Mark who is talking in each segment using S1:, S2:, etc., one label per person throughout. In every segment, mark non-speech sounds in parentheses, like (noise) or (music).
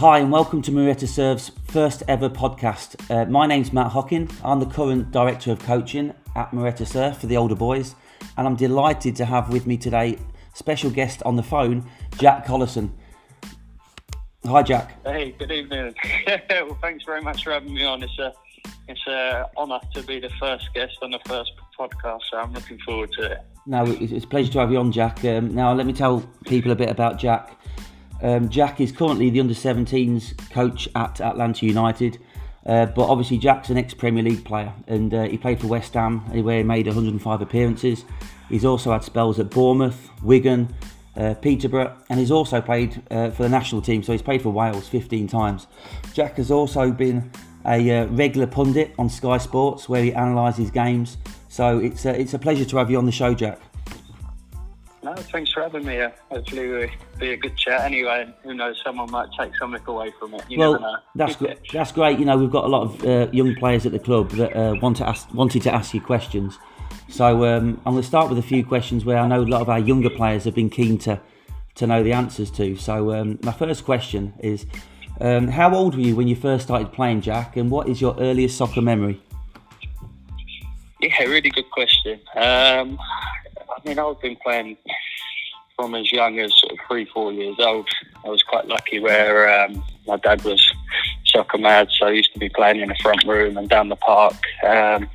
S1: Hi, and welcome to Murrieta Surf's first ever podcast. Uh, my name's Matt Hockin. I'm the current Director of Coaching at Murrieta Surf for the older boys, and I'm delighted to have with me today special guest on the phone, Jack Collison. Hi, Jack.
S2: Hey, good evening. (laughs) well, thanks very much for having me on. It's a it's an honour to be the first guest on the first podcast, so I'm looking forward to it.
S1: No, it's a pleasure to have you on, Jack. Um, now, let me tell people a bit about Jack. Um, Jack is currently the under 17s coach at Atlanta United. Uh, but obviously, Jack's an ex Premier League player and uh, he played for West Ham, where he made 105 appearances. He's also had spells at Bournemouth, Wigan, uh, Peterborough, and he's also played uh, for the national team. So he's played for Wales 15 times. Jack has also been a uh, regular pundit on Sky Sports, where he analyses games. So it's it's a pleasure to have you on the show, Jack.
S2: No, thanks for having me. Uh, hopefully, it'll be a good chat. Anyway, who knows? Someone might take something away from it. You
S1: well, that's good. That's great. You know, we've got a lot of uh, young players at the club that uh, want to ask, wanted to ask you questions. So um, I'm going to start with a few questions where I know a lot of our younger players have been keen to to know the answers to. So um, my first question is, um, how old were you when you first started playing, Jack? And what is your earliest soccer memory?
S2: Yeah, really good question. Um, I mean, I've been playing from as young as sort of three, four years old. I was quite lucky where um, my dad was soccer mad, so I used to be playing in the front room and down the park. Um,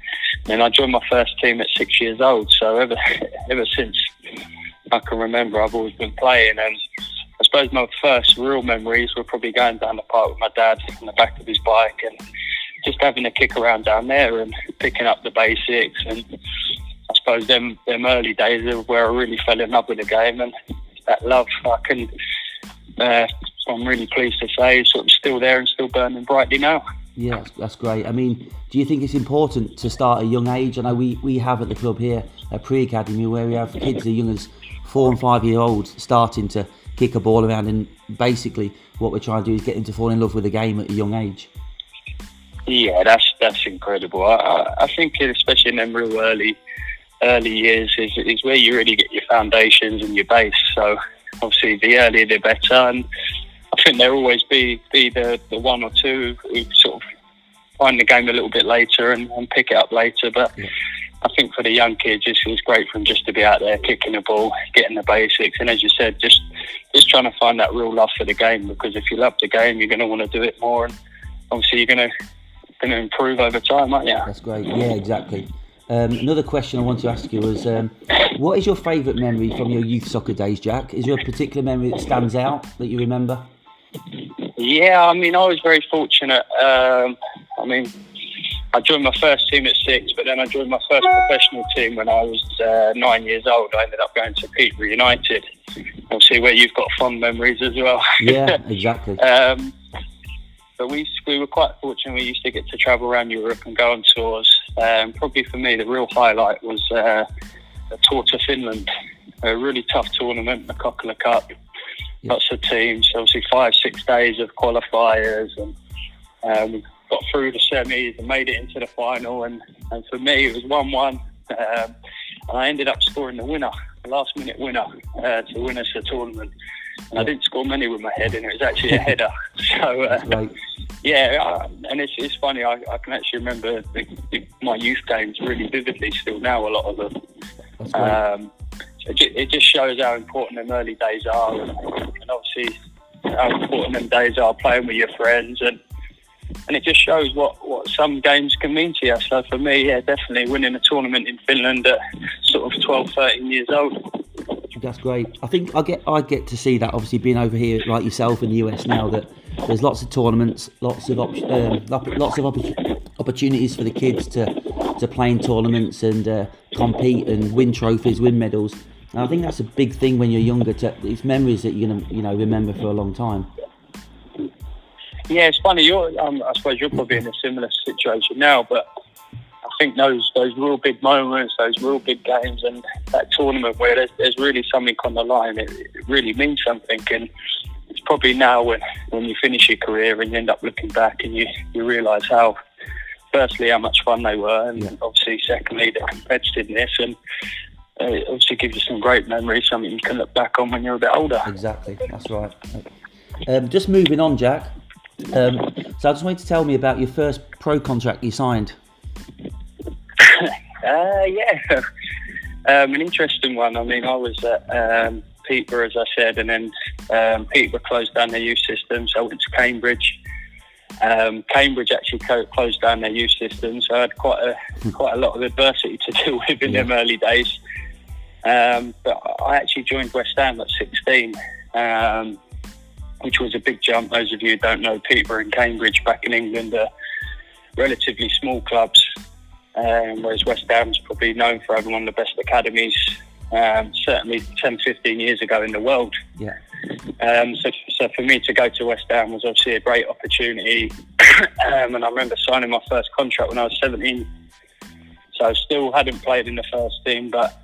S2: and I joined my first team at six years old. So ever (laughs) ever since I can remember, I've always been playing. And I suppose my first real memories were probably going down the park with my dad on the back of his bike and just having a kick around down there and picking up the basics and suppose them them early days of where I really fell in love with the game and that love I can uh, I'm really pleased to say is sort of still there and still burning brightly now.
S1: Yeah, that's, that's great. I mean, do you think it's important to start at a young age? I know we, we have at the club here a pre academy where we have kids as young as four and five year olds starting to kick a ball around, and basically what we're trying to do is get them to fall in love with the game at a young age.
S2: Yeah, that's that's incredible. I, I think, especially in them real early early years is, is where you really get your foundations and your base. So obviously the earlier the better. And I think there'll always be, be the, the one or two who sort of find the game a little bit later and, and pick it up later. But yeah. I think for the young kids, it's, it's great for them just to be out there kicking the ball, getting the basics, and as you said, just just trying to find that real love for the game. Because if you love the game, you're going to want to do it more, and obviously you're going to going to improve over time, aren't you?
S1: That's great. Yeah, exactly. Um, another question I want to ask you was, um, what is your favourite memory from your youth soccer days, Jack? Is there a particular memory that stands out that you remember?
S2: Yeah, I mean, I was very fortunate. Um, I mean, I joined my first team at six, but then I joined my first professional team when I was uh, nine years old. I ended up going to Peterborough United. Obviously, where you've got fond memories as well.
S1: Yeah, (laughs) exactly.
S2: But we we were quite fortunate. We used to get to travel around Europe and go on tours. Um, probably for me, the real highlight was uh, a tour to Finland, a really tough tournament, the Kokkola Cup. Lots of teams, obviously five, six days of qualifiers, and um, got through the semis and made it into the final. And, and for me, it was one-one, um, and I ended up scoring the winner, the last-minute winner uh, to win us the tournament. And I didn't score many with my head, and it was actually a (laughs) header. So, uh, yeah, uh, and it's, it's funny. I, I can actually remember the, the, my youth games really vividly still now. A lot of them. Um, it, it, just shows how important them early days are, and, and obviously how important them days are playing with your friends and and it just shows what, what some games can mean to you. So for me, yeah, definitely winning a tournament in Finland at sort of 12, 13 years old.
S1: That's great. I think I get I get to see that obviously being over here like yourself in the US now that there's lots of tournaments, lots of op- um, lots of opportunities for the kids to to play in tournaments and uh, compete and win trophies, win medals. And I think that's a big thing when you're younger. To, it's memories that you're gonna you know remember for a long time.
S2: Yeah, it's funny. You're, um, I suppose you're probably in a similar situation now, but think those those real big moments, those real big games, and that tournament where there's, there's really something on the line, it, it really means something. And it's probably now when, when you finish your career and you end up looking back and you, you realise how, firstly, how much fun they were, and yeah. obviously, secondly, the competitiveness, and uh, it obviously gives you some great memories, something you can look back on when you're a bit older.
S1: Exactly, that's right. Um, just moving on, Jack. Um, so I just wanted to tell me about your first pro contract you signed.
S2: Uh, yeah, (laughs) um, an interesting one. I mean, I was at um, Peterborough, as I said, and then um, Peterborough closed down their youth system, so I went to Cambridge. Um, Cambridge actually co- closed down their youth system, so I had quite a quite a lot of adversity to (laughs) deal with in yeah. them early days. Um, but I actually joined West Ham at 16, um, which was a big jump. Those of you who don't know, Peterborough and Cambridge back in England are relatively small clubs, um, whereas West Ham's probably known for having one of the best academies, um, certainly 10, 15 years ago in the world.
S1: Yeah.
S2: Um, so, so for me to go to West Ham was obviously a great opportunity, (clears throat) um, and I remember signing my first contract when I was 17. So I still hadn't played in the first team, but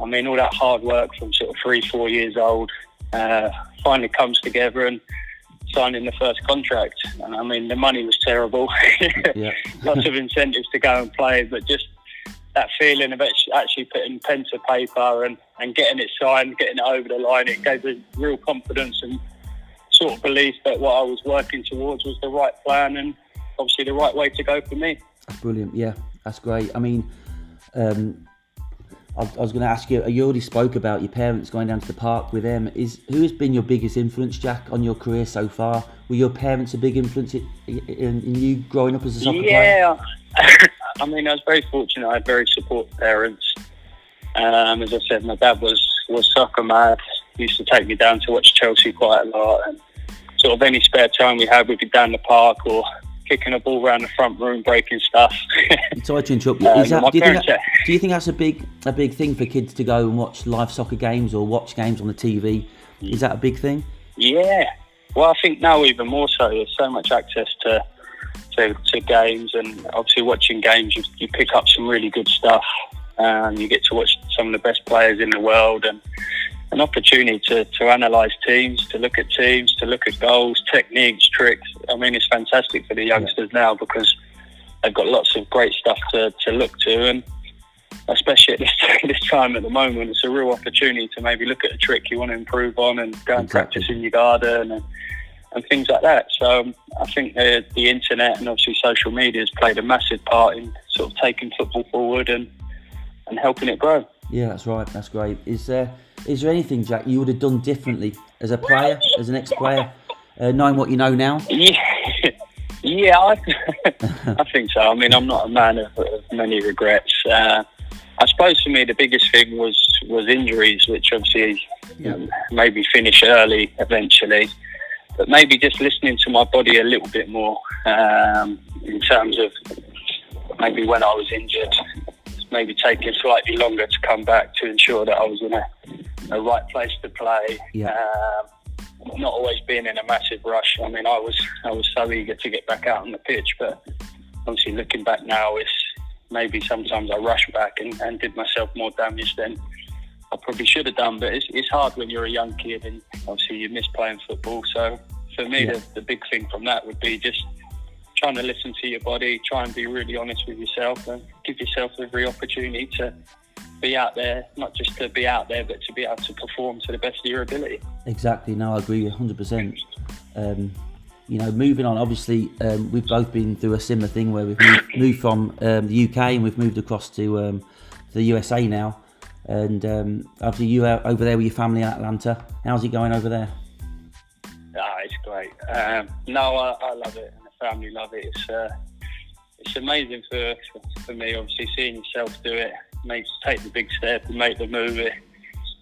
S2: I mean, all that hard work from sort of three, four years old uh, finally comes together and signing the first contract. And I mean, the money was terrible. (laughs) Lots of incentives to go and play, but just that feeling of actually putting pen to paper and, and getting it signed, getting it over the line, it gave us real confidence and sort of belief that what I was working towards was the right plan and obviously the right way to go for me.
S1: That's brilliant. Yeah, that's great. I mean, um, I, was going to ask you. You already spoke about your parents going down to the park with them. Is who has been your biggest influence, Jack, on your career so far? Were your parents a big influence in, in, in you growing up as a soccer
S2: yeah. player? Yeah, (laughs) I mean, I was very fortunate. I had very supportive parents. Um, as I said, my dad was was soccer mad. He used to take me down to watch Chelsea quite a lot, and sort of any spare time we had, we'd be down the park or kicking a ball around the front room, breaking stuff. (laughs)
S1: Sorry to interrupt you. Is um, that, do, you think that, do you think that's a big a big thing for kids to go and watch live soccer games or watch games on the TV? Is that a big thing?
S2: Yeah. Well, I think now even more so. There's so much access to to, to games, and obviously watching games, you, you pick up some really good stuff. and you get to watch some of the best players in the world, and an opportunity to, to analyse teams, to look at teams, to look at goals, techniques, tricks. I mean, it's fantastic for the youngsters now because they've got lots of great stuff to, to look to. And especially at this, (laughs) this time at the moment, it's a real opportunity to maybe look at a trick you want to improve on and go and exactly. practice in your garden and, and things like that. So um, I think the, the internet and obviously social media has played a massive part in sort of taking football forward and, and helping it grow.
S1: Yeah, that's right. That's great. Is there is there anything, Jack, you would have done differently as a player, as an ex-player, uh, knowing what you know now? (laughs)
S2: Yeah, yeah, I, (laughs) I think so. I mean, I'm not a man of, of many regrets. Uh, I suppose for me, the biggest thing was was injuries, which obviously yeah. maybe finish early eventually, but maybe just listening to my body a little bit more um, in terms of maybe when I was injured, maybe taking slightly longer to come back to ensure that I was in a, a right place to play.
S1: Yeah.
S2: Um, not always being in a massive rush. I mean, I was I was so eager to get back out on the pitch, but obviously looking back now, it's maybe sometimes I rushed back and, and did myself more damage than I probably should have done. But it's, it's hard when you're a young kid and obviously you miss playing football. So for me, yeah. the, the big thing from that would be just trying to listen to your body, try and be really honest with yourself, and give yourself every opportunity to be out there, not just to be out there, but to be able to perform to the best of your ability.
S1: Exactly. No, I agree 100%. Um, you know, moving on, obviously, um, we've both been through a similar thing where we've moved, (coughs) moved from um, the UK and we've moved across to, um, to the USA now. And um, obviously, you are over there with your family in Atlanta. How's it going over there?
S2: Ah, it's great. Um, no, I, I love it The family love it. It's uh, it's amazing for, for me, obviously, seeing yourself do it, make take the big step and make the move. It,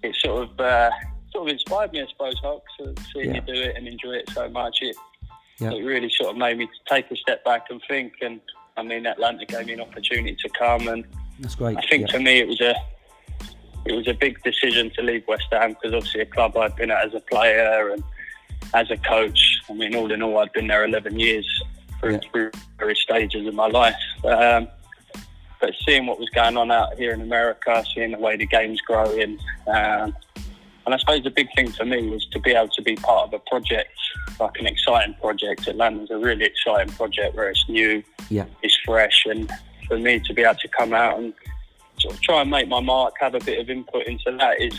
S2: it sort of uh, sort of inspired me, I suppose, Hulk, seeing yeah. you do it and enjoy it so much. It yeah. it really sort of made me take a step back and think. And I mean, Atlanta gave me an opportunity to come, and
S1: that's great.
S2: I think yeah. for me, it was a it was a big decision to leave West Ham because obviously a club I'd been at as a player and as a coach. I mean, all in all, I'd been there 11 years through, yeah. through various stages of my life. Um, but seeing what was going on out here in America, seeing the way the game's growing, um, and I suppose the big thing for me was to be able to be part of a project, like an exciting project. Atlanta's a really exciting project where it's new,
S1: yeah.
S2: it's fresh, and for me to be able to come out and sort of try and make my mark, have a bit of input into that is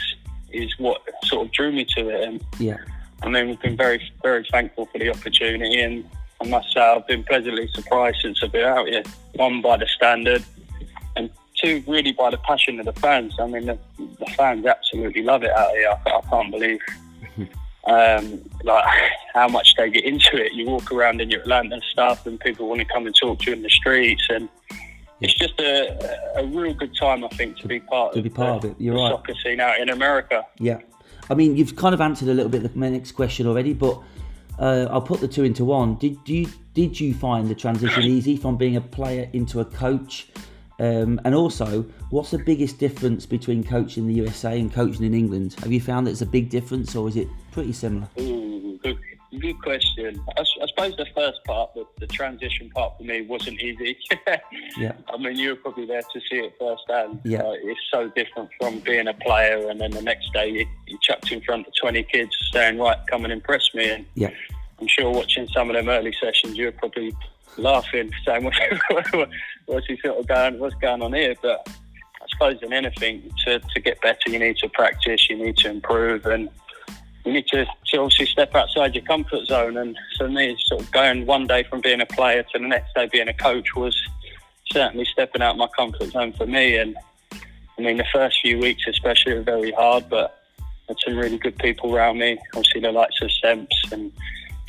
S2: is what sort of drew me to it. And
S1: yeah.
S2: I mean, we've been very, very thankful for the opportunity, and I must say I've been pleasantly surprised since I've been out here. One by the standard, and two really by the passion of the fans. I mean, the, the fans absolutely love it out here. I, I can't believe (laughs) um, like how much they get into it. You walk around in your Atlanta stuff, and people want to come and talk to you in the streets, and it's just a, a real good time, I think, to be part
S1: to
S2: of
S1: be part
S2: the,
S1: of it. You're
S2: the
S1: right.
S2: soccer scene out in America.
S1: Yeah, I mean, you've kind of answered a little bit my next question already, but uh, I'll put the two into one. Did you did you find the transition (clears throat) easy from being a player into a coach? Um, and also, what's the biggest difference between coaching in the USA and coaching in England? Have you found that it's a big difference, or is it pretty similar?
S2: Ooh, good, good question. I suppose the first part, the, the transition part for me, wasn't easy. (laughs)
S1: Yeah.
S2: I mean, you were probably there to see it firsthand.
S1: Yeah.
S2: Uh, it's so different from being a player, and then the next day you, you chucked in front of 20 kids saying, right, come and impress me. And
S1: Yeah,
S2: I'm sure watching some of them early sessions, you were probably laughing, (laughs) saying, what's he sort of going, what's going on here? But I suppose in anything, to, to get better, you need to practice, you need to improve, and you need to, to obviously step outside your comfort zone. And for me, sort of going one day from being a player to the next day being a coach was certainly stepping out my comfort zone for me. And I mean, the first few weeks especially were very hard, but had some really good people around me. Obviously, the likes of Semps and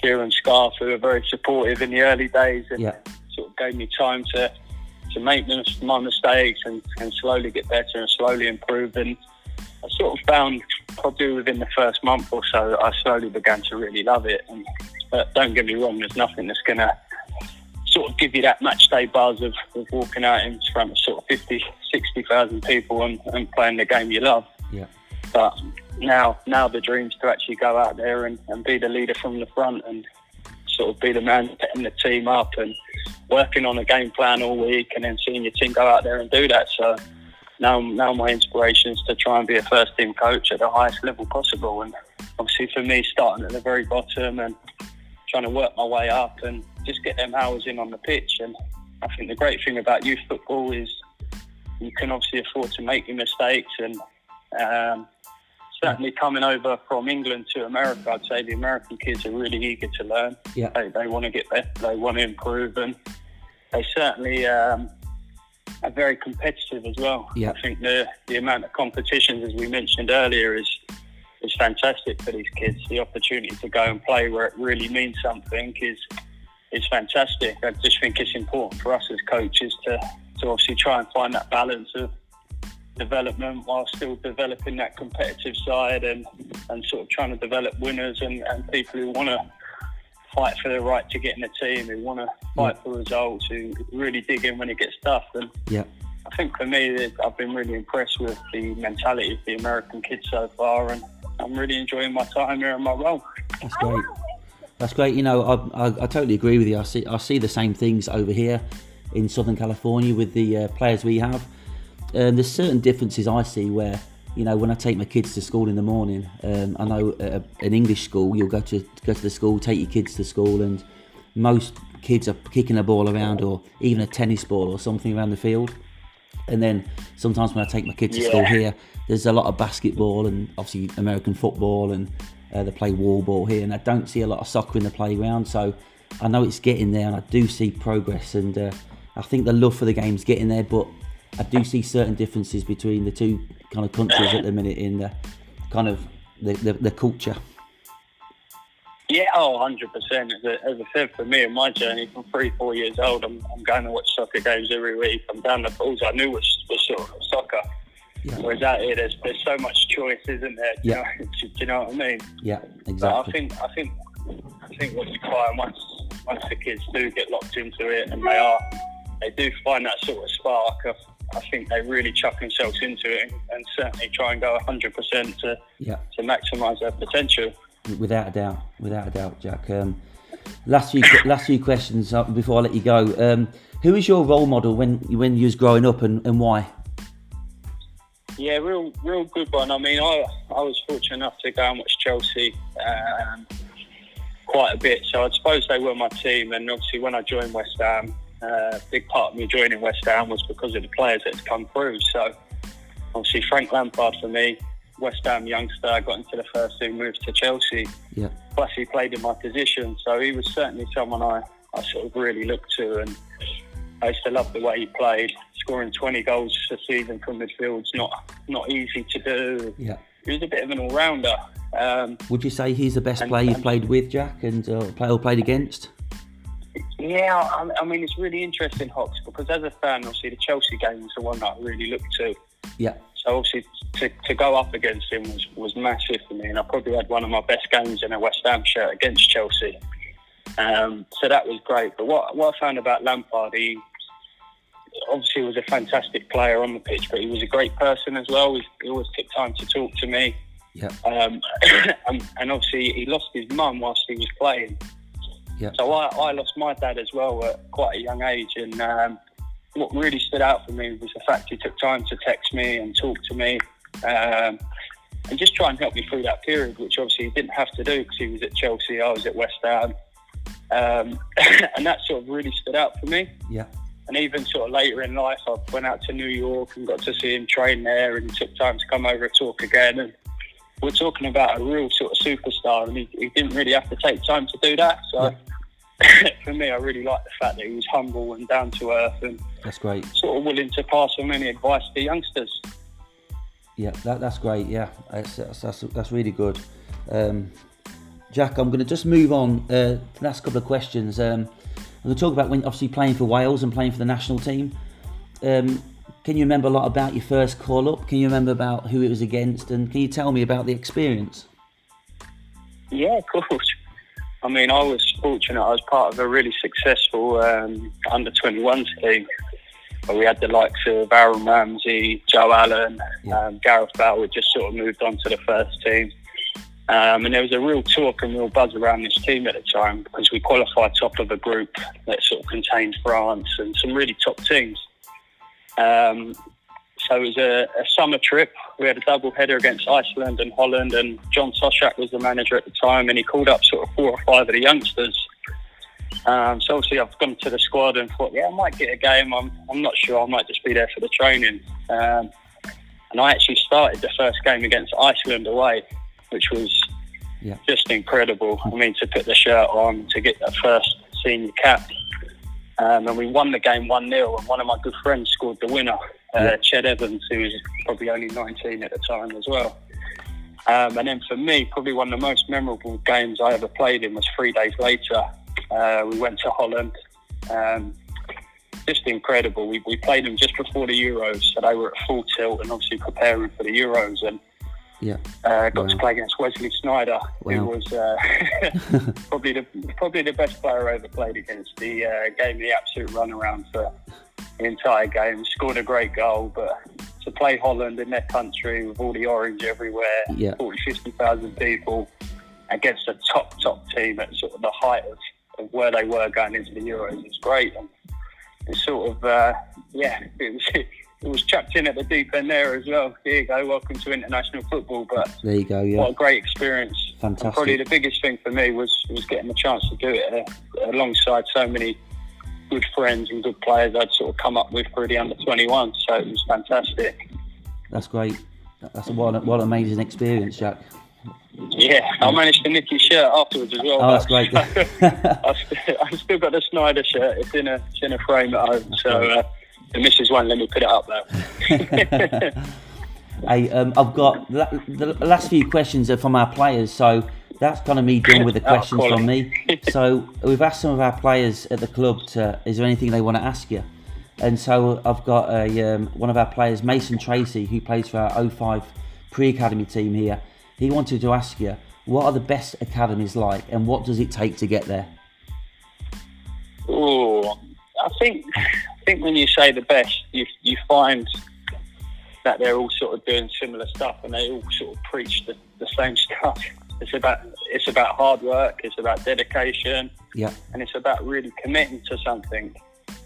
S2: Kieran Scarf, who were very supportive in the early days and
S1: yeah,
S2: sort of gave me time to to make my mistakes and, and slowly get better and slowly improve. And I sort of found probably within the first month or so, I slowly began to really love it. And but don't get me wrong, there's nothing that's going to sort of give you that match day buzz of, of walking out in front of sort of 50, 60,000 people and, and playing the game you love.
S1: yeah,
S2: But now, now the dream's to actually go out there and, and be the leader from the front and sort of be the man setting the team up and working on a game plan all week and then seeing your team go out there and do that. So now, now my inspiration is to try and be a first team coach at the highest level possible. And obviously for me, starting at the very bottom and trying to work my way up and just get them hours in on the pitch. And I think the great thing about youth football is you can obviously afford to make your mistakes and um, certainly coming over from England to America, I'd say the American kids are really eager to learn.
S1: yeah,
S2: They, they want to get better, they want to improve, and they certainly um, are very competitive as well.
S1: Yeah.
S2: I think the the amount of competitions, as we mentioned earlier, is is fantastic for these kids. The opportunity to go and play where it really means something is is fantastic. I just think it's important for us as coaches to to obviously try and find that balance of development while still developing that competitive side and, and sort of trying to develop winners and, and people who want to fight for the right to get in the team, who want to fight for results, who really dig in when it gets tough. And
S1: yeah.
S2: I think for me, I've been really impressed with the mentality of the American kids so far, and I'm really enjoying my time here and my role.
S1: That's great. That's great. You know, I, I, I totally agree with you. I see I see the same things over here in Southern California with the uh, players we have. Um, there's certain differences I see where you know when I take my kids to school in the morning. Um, I know at an English school you'll go to go to the school, take your kids to school, and most kids are kicking a ball around or even a tennis ball or something around the field. And then sometimes when I take my kids to
S2: Yeah.
S1: school here, there's a lot of basketball and obviously American football and uh, they play wall ball here. And I don't see a lot of soccer in the playground. So I know it's getting there and I do see progress. And uh, I think the love for the game's getting there. But I do see certain differences between the two kind of countries at the minute in the kind of the, the, the culture.
S2: Yeah, oh, 100%. As, I- as I said, for me and my journey from three, four years old, I'm, I'm going to watch soccer games every week. I'm down the pools. I knew was, was sort of soccer.
S1: Yeah.
S2: Whereas out here, there's, there's so much choice, isn't there? Do you
S1: Yeah.
S2: know- (laughs) do, you know what I mean?
S1: Yeah,
S2: But I
S1: exactly.
S2: think I think I think what you find once once the kids do get locked into it and they are they do find that sort of spark. I, I think they really chuck themselves into it and, certainly try and go 100% to
S1: Yeah.
S2: to maximise their potential.
S1: Without a doubt, without a doubt, Jack. Um, last few (coughs) last few questions uh, before I let you go. Um, who is your role model when when you was growing up and, and why?
S2: Yeah, real, real good one. I mean, I, I was fortunate enough to go and watch Chelsea um, quite a bit, so I suppose they were my team. And obviously, when I joined West Ham, uh, a big part of me joining West Ham was because of the players that had come through. So, obviously, Frank Lampard for me, West Ham youngster, I got into the first team, moved to Chelsea.
S1: Yeah.
S2: Plus, he played in my position, so he was certainly someone I, I sort of really looked to, and I used to love the way he played. Scoring 20 goals a season from midfield's not not easy to do.
S1: Yeah.
S2: He was a bit of an all-rounder. Um,
S1: Would you say he's the best
S2: And-
S1: player you've played with, Jack, and uh, play or played against?
S2: Yeah, I, I mean, it's really interesting, Hawks, because as a fan, obviously the Chelsea game was the one that I really looked to.
S1: Yeah.
S2: So obviously to, to go up against him was, was massive for me, and I probably had one of my best games in a West Ham shirt against Chelsea. Um, so that was great. But what, what I found about Lampard, he obviously was a fantastic player on the pitch, but he was a great person as well. He, he always took time to talk to me.
S1: Yeah.
S2: Um, (coughs) and, and obviously he lost his mum whilst he was playing.
S1: Yeah.
S2: So I, I lost my dad as well at quite a young age, and um, what really stood out for me was the fact he took time to text me and talk to me, um, and just try and help me through that period, which obviously he didn't have to do because he was at Chelsea, I was at West Ham, um, (laughs) and that sort of really stood out for me.
S1: Yeah.
S2: And even sort of later in life, I went out to New York and got to see him train there, and took time to come over and talk again. And we're talking about a real sort of superstar, and he, he didn't really have to take time to do that. So (laughs) for me, I really like the fact that he was humble and down to earth, and
S1: That's great.
S2: sort of willing to pass on any advice to youngsters.
S1: Yeah, that, that's great. Yeah, that's, that's, that's, that's really good. Um, Jack, I'm going to just move on uh, to the last couple of questions. Um, I'm going to talk about when obviously playing for Wales and playing for the national team. Um, can you remember a lot about your first call up? Can you remember about who it was against? And can you tell me about the experience?
S2: Yeah, of course. I mean, I was fortunate. I was part of a really successful um, under 21 team. Where we had the likes of Aaron Ramsey, Joe Allen,
S1: Yeah.
S2: um, Gareth Bale who just sort of moved on to the first team. Um, and there was a real talk and real buzz around this team at the time because we qualified top of a group that sort of contained France and some really top teams. Um, so it was a, a summer trip. We had a double header against Iceland and Holland, and John Toshack was the manager at the time, and he called up sort of four or five of the youngsters. Um, so obviously I've gone to the squad and thought, yeah, I might get a game. I'm, I'm not sure. I might just be there for the training. Um, and I actually started the first game against Iceland away, which was
S1: Yeah.
S2: just incredible. I mean, to put the shirt on, to get that first senior cap. Um, and we won the game 1 0, and one of my good friends scored the winner, uh,
S1: Yeah.
S2: Ched Evans, who was probably only 19 at the time as well. Um, and then for me, probably one of the most memorable games I ever played in was three days later. Uh, we went to Holland. Um, just incredible. We, we played them just before the Euros, so they were at full tilt and obviously preparing for the Euros. And
S1: Yeah.
S2: uh, got to play against Wesley Sneijder, who was uh, (laughs) probably the probably the best player I ever played against. He uh, gave me the absolute runaround for the entire game. Scored a great goal, but to play Holland in their country with all the orange everywhere,
S1: Yeah.
S2: 40, 50,000 people against a top top team at sort of the height of, of where they were going into the Euros is great. And it's sort of uh, yeah, (laughs) it was. It was chucked in at the deep end there as well. Here you go, welcome to international football. But
S1: There you go. Yeah.
S2: What a great experience. And
S1: Fantastic.
S2: probably the biggest thing for me was was getting the chance to do it uh, alongside so many good friends and good players I'd sort of come up with through the under 21. So it was fantastic.
S1: That's great. That's a, what, a, what an amazing experience, Jack.
S2: Yeah, I managed to nick his shirt afterwards as well.
S1: Oh, that's great.
S2: I've still, I've still got the Sneijder shirt. It's in a it's in a frame at home. So uh, the missus won't let me put it up though. (laughs)
S1: Hey, um, I've got the, the last few questions are from our players, so that's kind of me dealing with the (laughs)
S2: Oh,
S1: questions from me. (laughs) So we've asked some of our players at the club to, is there anything they want to ask you? And so I've got a, um, one of our players, Mason Tracy, who plays for our 05 pre-academy team here. He wanted to ask you, what are the best academies like, and what does it take to get there?
S2: Oh, I think think when you say the best, you you find that they're all sort of doing similar stuff, and they all sort of preach the, the same (laughs) stuff. It's about it's about hard work, it's about dedication,
S1: Yeah,
S2: and it's about really committing to something.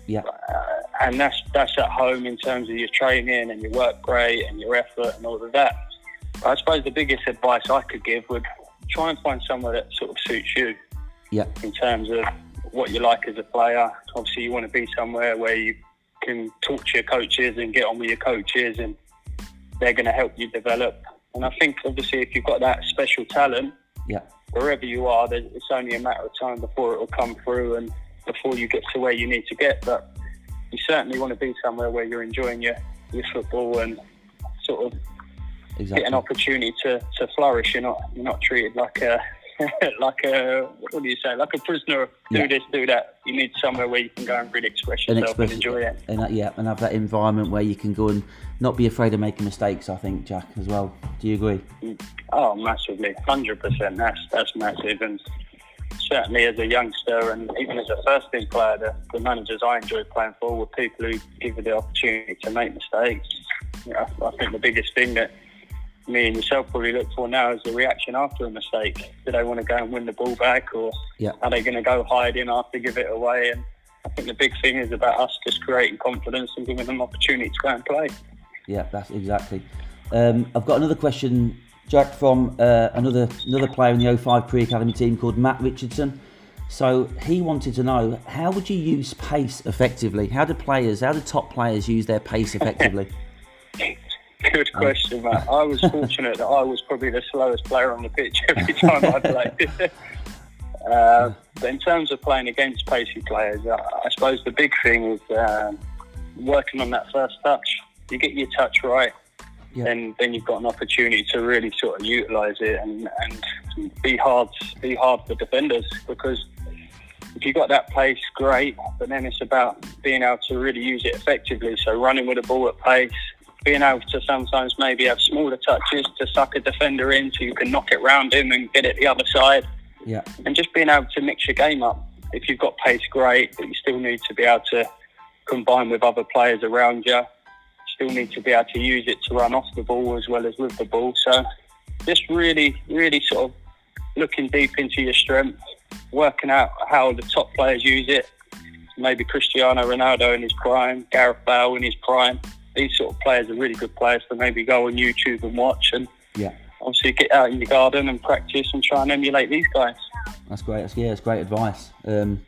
S1: yeah,
S2: Uh, and that's that's at home in terms of your training and your work rate and your effort and all of that. I suppose the biggest advice I could give would try and find somewhere that sort of suits you
S1: yeah,
S2: in terms of what you like as a player. Obviously, you want to be somewhere where you can talk to your coaches and get on with your coaches, and they're going to help you develop. And I think obviously if you've got that special talent,
S1: Yeah.
S2: wherever you are, it's only a matter of time before it will come through and before you get to where you need to get. But you certainly want to be somewhere where you're enjoying your, your football and sort of
S1: Exactly.
S2: get an opportunity to, to flourish. You're not you're not treated like a (laughs) like a what do you say like a prisoner. Do
S1: Yeah.
S2: this, do that. You need somewhere where you can go and really express
S1: and
S2: yourself
S1: express
S2: and enjoy it.
S1: and that, yeah, and have that environment where you can go and not be afraid of making mistakes. I think Jack as well. Do you agree?
S2: Oh, massively, hundred percent. That's that's massive, and certainly as a youngster and even as a first team player, the, the managers I enjoy playing for were people who give you the opportunity to make mistakes. You know, I think the biggest thing that me and yourself probably look for now is the reaction after a mistake. Do they want to go and win the ball back, or
S1: Yeah.
S2: are they going to go hide in after give it away? And I think the big thing is about us just creating confidence and giving them opportunity to go and play.
S1: Yeah, that's exactly. Um, I've got another question, Jack, from uh, another another player in the 05 pre academy team called Matt Richardson. So he wanted to know how would you use pace effectively? How do players, how do top players use their pace effectively? (laughs)
S2: Good question, Matt. I was fortunate that I was probably the slowest player on the pitch (laughs) every time I played. (laughs) uh, but in terms of playing against pacey players, I, I suppose the big thing is um, working on that first touch. You get your touch right,
S1: Yeah.
S2: then then you've got an opportunity to really sort of utilise it and, and be hard be hard for defenders because if you've got that pace, great. But then it's about being able to really use it effectively. So running with the ball at pace, being able to sometimes maybe have smaller touches to suck a defender in so you can knock it round him and get it the other side.
S1: Yeah,
S2: And just being able to mix your game up. If you've got pace, great, but you still need to be able to combine with other players around you. Still need to be able to use it to run off the ball as well as with the ball. So just really, really sort of looking deep into your strengths, working out how the top players use it. Maybe Cristiano Ronaldo in his prime, Gareth Bale in his prime. These sort of players are really good players to maybe go on YouTube and watch and
S1: yeah,
S2: obviously get out in your garden and practice and try and emulate these guys.
S1: that's great. That's, yeah, it's great advice. Um,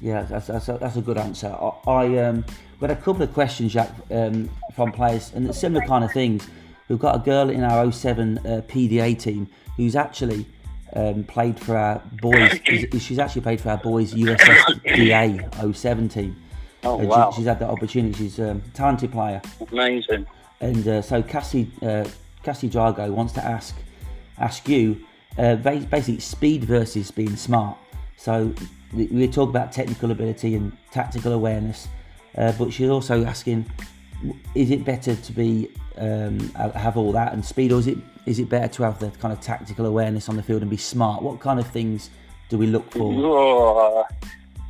S1: yeah, that's, that's, a, that's a good answer. I, I um, we had a couple of questions, Jack, um, from players, and it's similar kind of things. We've got a girl in our 07 uh, PDA team who's actually um, played for our boys. (coughs) she's- she's actually played for our boys USSDA 07 team.
S2: Oh, wow.
S1: she, she's had that opportunity. She's um, a talented player.
S2: Amazing.
S1: And uh, so Cassie uh, Cassie Drago wants to ask ask you uh, basically speed versus being smart. So we we talk about technical ability and tactical awareness, uh, but she's also asking, is it better to be um, have all that and speed, or is it is it better to have the kind of tactical awareness on the field and be smart? What kind of things do we look for?
S2: Oh,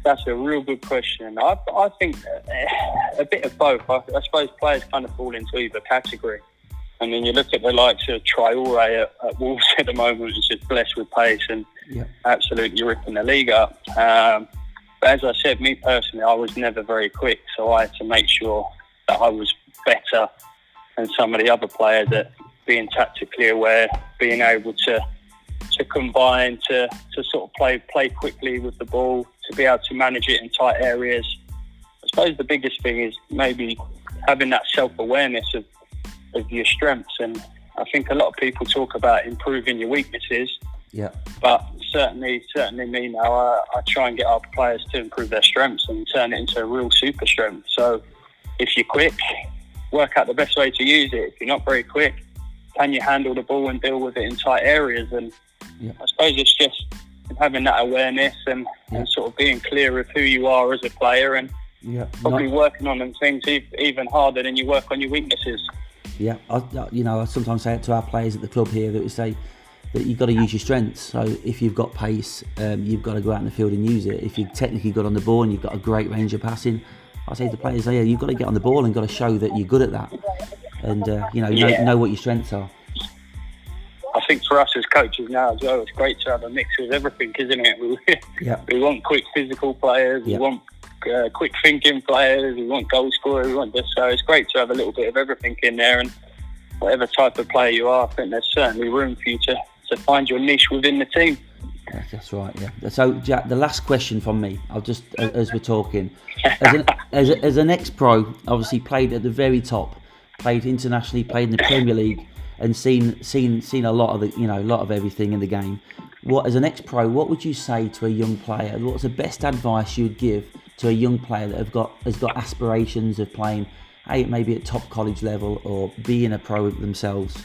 S2: that's a real good question. I, I think uh, a bit of both. I, I suppose players kind of fall into either category. I mean, you look at the likes of Traore at, at Wolves (laughs) at the moment, who's just blessed with pace and
S1: Yeah,
S2: absolutely ripping the league up. Um, but as I said, me personally, I was never very quick, so I had to make sure that I was better than some of the other players at being tactically aware, being able to to combine, to, to sort of play play quickly with the ball, to be able to manage it in tight areas. I suppose the biggest thing is maybe having that self awareness of, of your strengths. And I think a lot of people talk about improving your weaknesses,
S1: yeah,
S2: but certainly, certainly me now, I, I try and get our players to improve their strengths and turn it into a real super strength. So if you're quick, work out the best way to use it. If you're not very quick, can you handle the ball and deal with it in tight areas? And
S1: Yeah.
S2: I suppose it's just having that awareness and,
S1: Yeah.
S2: and sort of being clear of who you are as a player and
S1: yeah.
S2: probably
S1: Not-
S2: working on them things even harder than you work on your weaknesses.
S1: Yeah, I, you know, I sometimes say it to our players at the club here that we say that you've got to use your strengths. So if you've got pace, um, you've got to go out in the field and use it. If you're technically good on the ball and you've got a great range of passing, I say to players, yeah, you've got to get on the ball and got to show that you're good at that, and uh, you know, know,
S2: Yeah.
S1: know what your strengths are.
S2: I think for us as coaches now as well, it's great to have a mix of everything, isn't it? (laughs) We,
S1: Yeah,
S2: we want quick physical players,
S1: Yeah.
S2: we want uh, quick thinking players, we want goal scorers, we want this. So it's great to have a little bit of everything in there. And whatever type of player you are, I think there's certainly room for you to, to find your niche within the team.
S1: that's, right. Yeah. So Jack, the last question from me, I'll just as, we're talking, as an, (laughs) as, a, as an ex-pro, obviously played at the very top, played internationally, played in the Premier League. And seen seen seen a lot of the you know a lot of everything in the game. What as an ex-pro, what would you say to a young player? What's the best advice you would give to a young player that have got has got aspirations of playing, hey, maybe at top college level or being a pro themselves?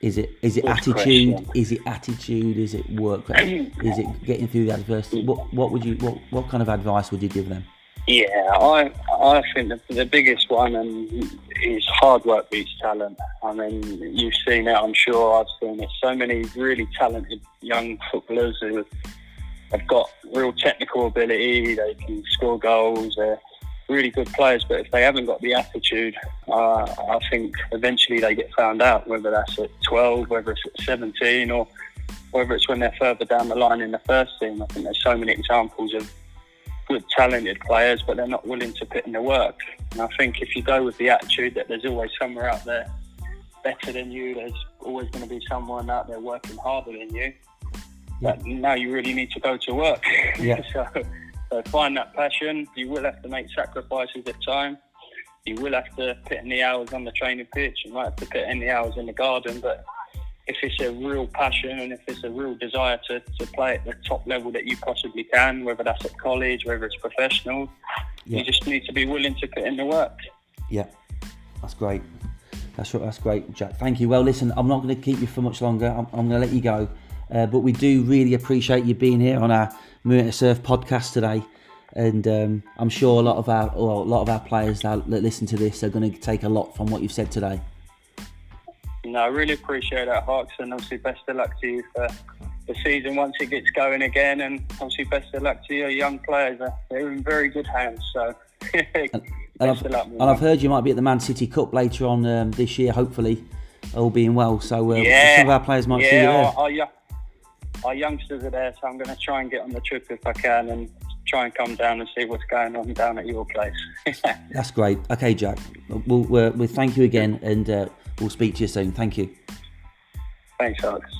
S1: Is it is it
S2: Good
S1: attitude?
S2: question.
S1: Is it attitude? Is it work? (coughs) is it getting through the adversity? What what would you what what kind of advice would you give them?
S2: Yeah, I I think the, the biggest one and is hard work beats talent. I mean, you've seen it. I'm sure I've seen it. So many really talented young footballers who have got real technical ability. They can score goals. They're really good players, but if they haven't got the attitude, uh, I think eventually they get found out. Whether that's at 12, whether it's at 17, or whether it's when they're further down the line in the first team. I think there's so many examples of good, talented players, but they're not willing to put in the work. And I think if you go with the attitude that there's always somewhere out there better than you, there's always going to be someone out there working harder than you. But now you really need to go to work. (laughs)
S1: Yeah.
S2: so, so find that passion. You will have to make sacrifices at times. You will have to put in the hours on the training pitch. You might have to put in the hours in the garden. But if it's a real passion and if it's a real desire to, to play at the top level that you possibly can, whether that's at college, whether it's professional,
S1: Yeah.
S2: you just need to be willing to put in the work.
S1: Yeah, that's great. That's that's great, Jack. Thank you. Well, listen, I'm not going to keep you for much longer. I'm, I'm going to let you go. Uh, but we do really appreciate you being here on our Murrieta Surf podcast today. And um, I'm sure a lot of our well, a lot of our players that, that listen to this are going to take a lot from what you've said today.
S2: No, I really appreciate that, Hawks, and obviously best of luck to you for the season once it gets going again. And obviously best of luck to your young players. They're in very good hands. So (laughs)
S1: And I've,
S2: luck.
S1: and I've heard you might be at the Man City Cup later on um, this year, hopefully, all being well. So uh,
S2: yeah,
S1: some of our players might
S2: yeah,
S1: see you there.
S2: Our, our, our youngsters are there, so I'm going to try and get on the trip if I can and try and come down and see what's going on down at your place. (laughs)
S1: That's great. Okay, Jack. We'll, we'll, we'll thank you again, and uh, we'll speak to you soon. Thank you.
S2: Thanks, Alex.